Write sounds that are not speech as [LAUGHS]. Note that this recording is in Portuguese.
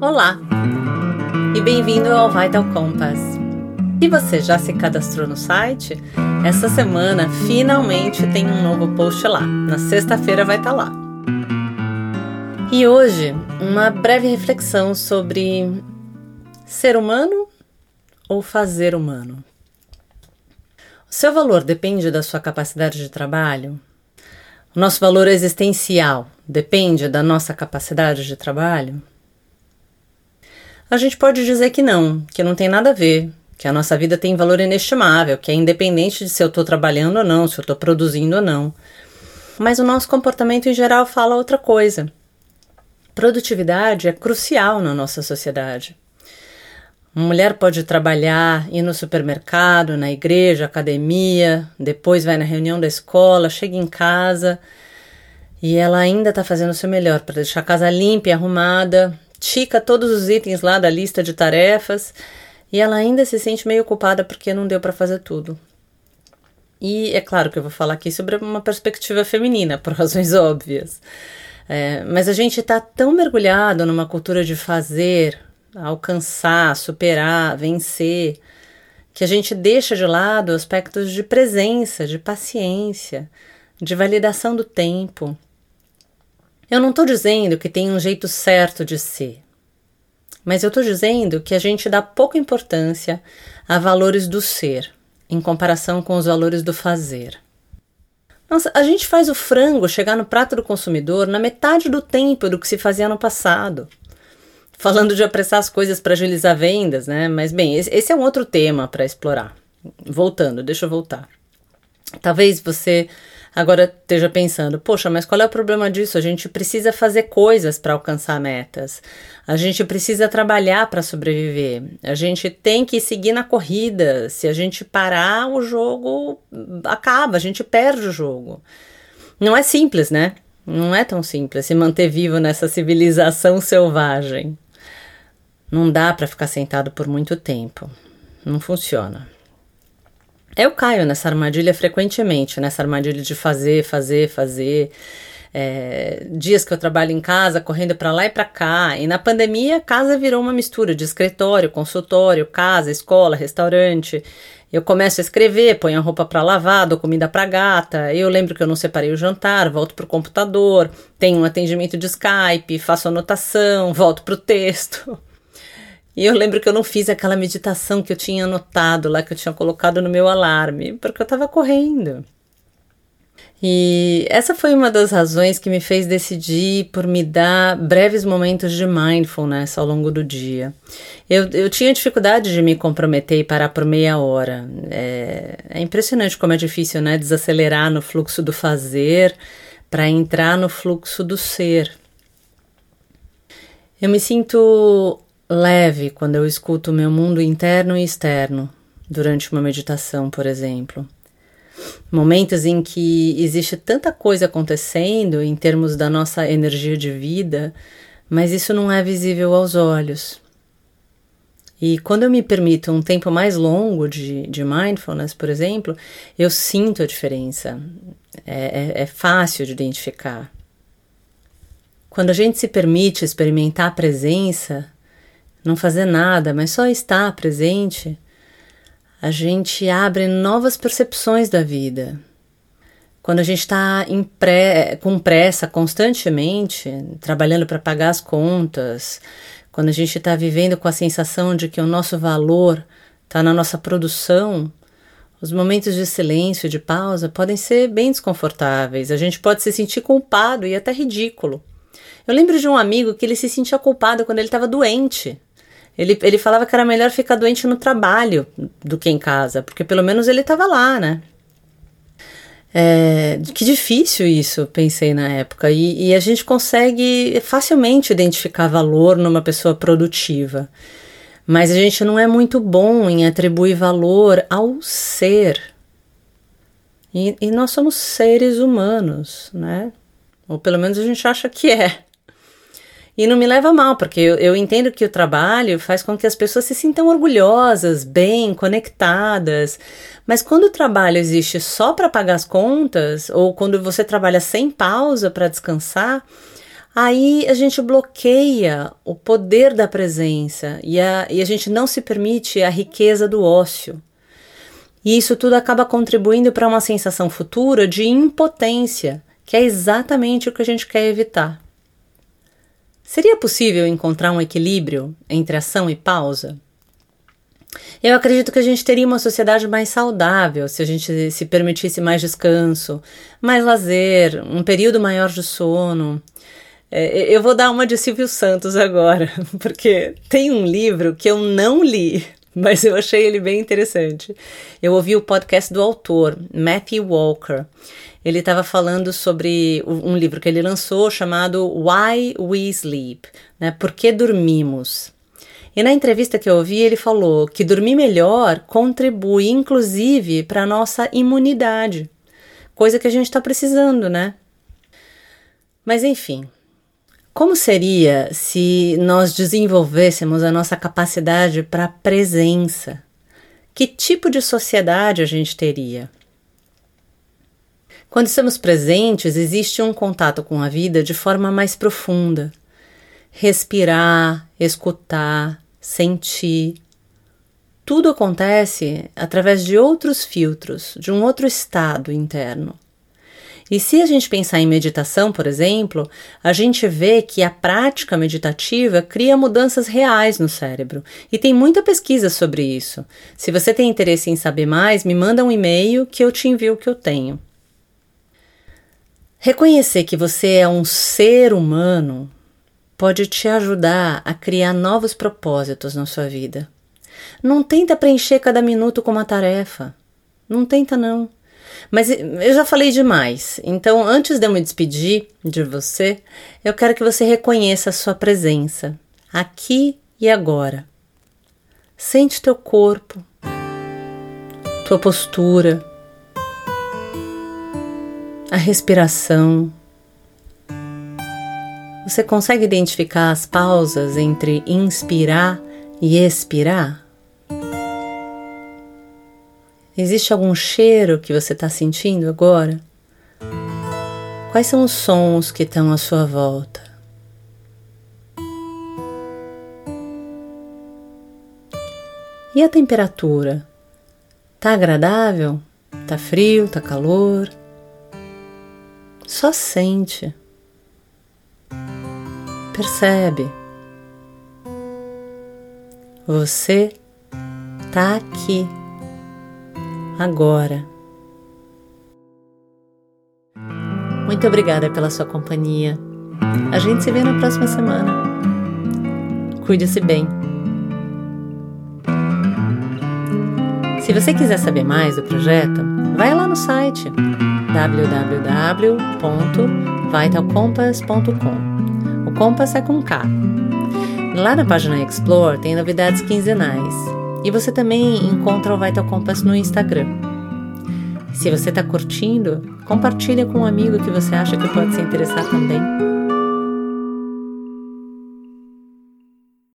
Olá e bem-vindo ao Vital Compass. E você já se cadastrou no site? Essa semana finalmente tem um novo post lá. Na sexta-feira vai estar tá lá. E hoje, uma breve reflexão sobre ser humano ou fazer humano. O seu valor depende da sua capacidade de trabalho? O nosso valor existencial depende da nossa capacidade de trabalho? A gente pode dizer que não, que não tem nada a ver, que a nossa vida tem valor inestimável, que é independente de se eu estou trabalhando ou não, se eu estou produzindo ou não. Mas o nosso comportamento em geral fala outra coisa. Produtividade é crucial na nossa sociedade. Uma mulher pode trabalhar, ir no supermercado, na igreja, academia, depois vai na reunião da escola, chega em casa e ela ainda está fazendo o seu melhor para deixar a casa limpa e arrumada, tica todos os itens lá da lista de tarefas e ela ainda se sente meio culpada porque não deu para fazer tudo. E é claro que eu vou falar aqui sobre uma perspectiva feminina, por [LAUGHS] razões óbvias. É, mas a gente está tão mergulhado numa cultura de fazer, alcançar, superar, vencer, que a gente deixa de lado aspectos de presença, de paciência, de validação do tempo. Eu não estou dizendo que tem um jeito certo de ser, mas eu estou dizendo que a gente dá pouca importância a valores do ser em comparação com os valores do fazer. Nossa, a gente faz o frango chegar no prato do consumidor na metade do tempo do que se fazia no passado. Falando de apressar as coisas para agilizar vendas, né? Mas bem, esse, é um outro tema para explorar. Voltando, deixa eu voltar. Talvez você agora esteja pensando: poxa, mas qual é o problema disso? A gente precisa fazer coisas para alcançar metas, a gente precisa trabalhar para sobreviver, a gente tem que seguir na corrida. Se a gente parar, o jogo acaba, a gente perde o jogo. Não é simples, né? Não é tão simples se manter vivo nessa civilização [LAUGHS] selvagem. Não dá para ficar sentado por muito tempo. Não funciona. Eu caio nessa armadilha frequentemente, nessa armadilha de fazer, fazer, fazer. É, dias que eu trabalho em casa, correndo para lá e para cá. E na pandemia, casa virou uma mistura de escritório, consultório, casa, escola, restaurante. Eu começo a escrever, ponho a roupa para lavar, dou comida para gata. Eu lembro que eu não separei o jantar, volto pro computador, tenho um atendimento de Skype, faço anotação, volto pro texto. E eu lembro que eu não fiz aquela meditação que eu tinha anotado lá, que eu tinha colocado no meu alarme, porque eu estava correndo. E essa foi uma das razões que me fez decidir por me dar breves momentos de mindfulness ao longo do dia. Eu, eu tinha dificuldade de me comprometer e parar por meia hora. É, é impressionante como é difícil, né? Desacelerar no fluxo do fazer para entrar no fluxo do ser. Eu me sinto leve quando eu escuto o meu mundo interno e externo durante uma meditação, por exemplo. Momentos em que existe tanta coisa acontecendo em termos da nossa energia de vida, mas isso não é visível aos olhos. E quando eu me permito um tempo mais longo de, de mindfulness, por exemplo, eu sinto a diferença. É, é, é fácil de identificar. Quando a gente se permite experimentar a presença, não fazer nada, mas só estar presente, a gente abre novas percepções da vida. Quando a gente está com pressa constantemente, trabalhando para pagar as contas, quando a gente está vivendo com a sensação de que o nosso valor está na nossa produção, os momentos de silêncio, de pausa, podem ser bem desconfortáveis. A gente pode se sentir culpado e até ridículo. Eu lembro de um amigo que ele se sentia culpado quando ele estava doente. Ele, ele falava que era melhor ficar doente no trabalho do que em casa, porque pelo menos ele estava lá, né? É, que difícil isso, pensei na época. E, e, a gente consegue facilmente identificar valor numa pessoa produtiva. Mas a gente não é muito bom em atribuir valor ao ser. E, e nós somos seres humanos, né? Ou pelo menos a gente acha que é. E não me leva mal, porque eu, eu entendo que o trabalho faz com que as pessoas se sintam orgulhosas, bem, conectadas. Mas quando o trabalho existe só para pagar as contas, ou quando você trabalha sem pausa para descansar, aí a gente bloqueia o poder da presença e a, e a gente não se permite a riqueza do ócio. E isso tudo acaba contribuindo para uma sensação futura de impotência, que é exatamente o que a gente quer evitar. Seria possível encontrar um equilíbrio entre ação e pausa? Eu acredito que a gente teria uma sociedade mais saudável se a gente se permitisse mais descanso, mais lazer, um período maior de sono. É, eu vou dar uma de Silvio Santos agora, [LAUGHS] porque tem um livro que eu não li, [LAUGHS] mas eu achei ele bem interessante. Eu ouvi o podcast do autor, Matthew Walker. Ele estava falando sobre um livro que ele lançou chamado Why We Sleep, né? Por que dormimos? E na entrevista que eu ouvi, ele falou que dormir melhor contribui, inclusive, para a nossa imunidade, coisa que a gente está precisando, né? Mas enfim, como seria se nós desenvolvêssemos a nossa capacidade para presença? Que tipo de sociedade a gente teria? Quando estamos presentes, existe um contato com a vida de forma mais profunda. Respirar, escutar, sentir. Tudo acontece através de outros filtros, de um outro estado interno. E se a gente pensar em meditação, por exemplo, a gente vê que a prática meditativa cria mudanças reais no cérebro. E tem muita pesquisa sobre isso. Se você tem interesse em saber mais, me manda um e-mail que eu te envio o que eu tenho. Reconhecer que você é um ser humano pode te ajudar a criar novos propósitos na sua vida. Não tenta preencher cada minuto com uma tarefa. Não tenta, não. Mas eu já falei demais, então antes de eu me despedir de você, eu quero que você reconheça a sua presença, aqui e agora. Sente teu corpo, tua postura, a respiração. Você consegue identificar as pausas entre inspirar e expirar? Existe algum cheiro que você está sentindo agora? Quais são os sons que estão à sua volta? E a temperatura? Tá agradável? Tá frio? Tá calor? Só sente. Percebe. Você tá aqui agora. Muito obrigada pela sua companhia. A gente se vê na próxima semana. Cuide-se bem. Se você quiser saber mais do projeto, vai lá no site www.vitalcompass.com. O Compass é com K. Lá na página Explore tem novidades quinzenais e você também encontra o Vital Compass no Instagram. Se você está curtindo, compartilha com um amigo que você acha que pode se interessar também.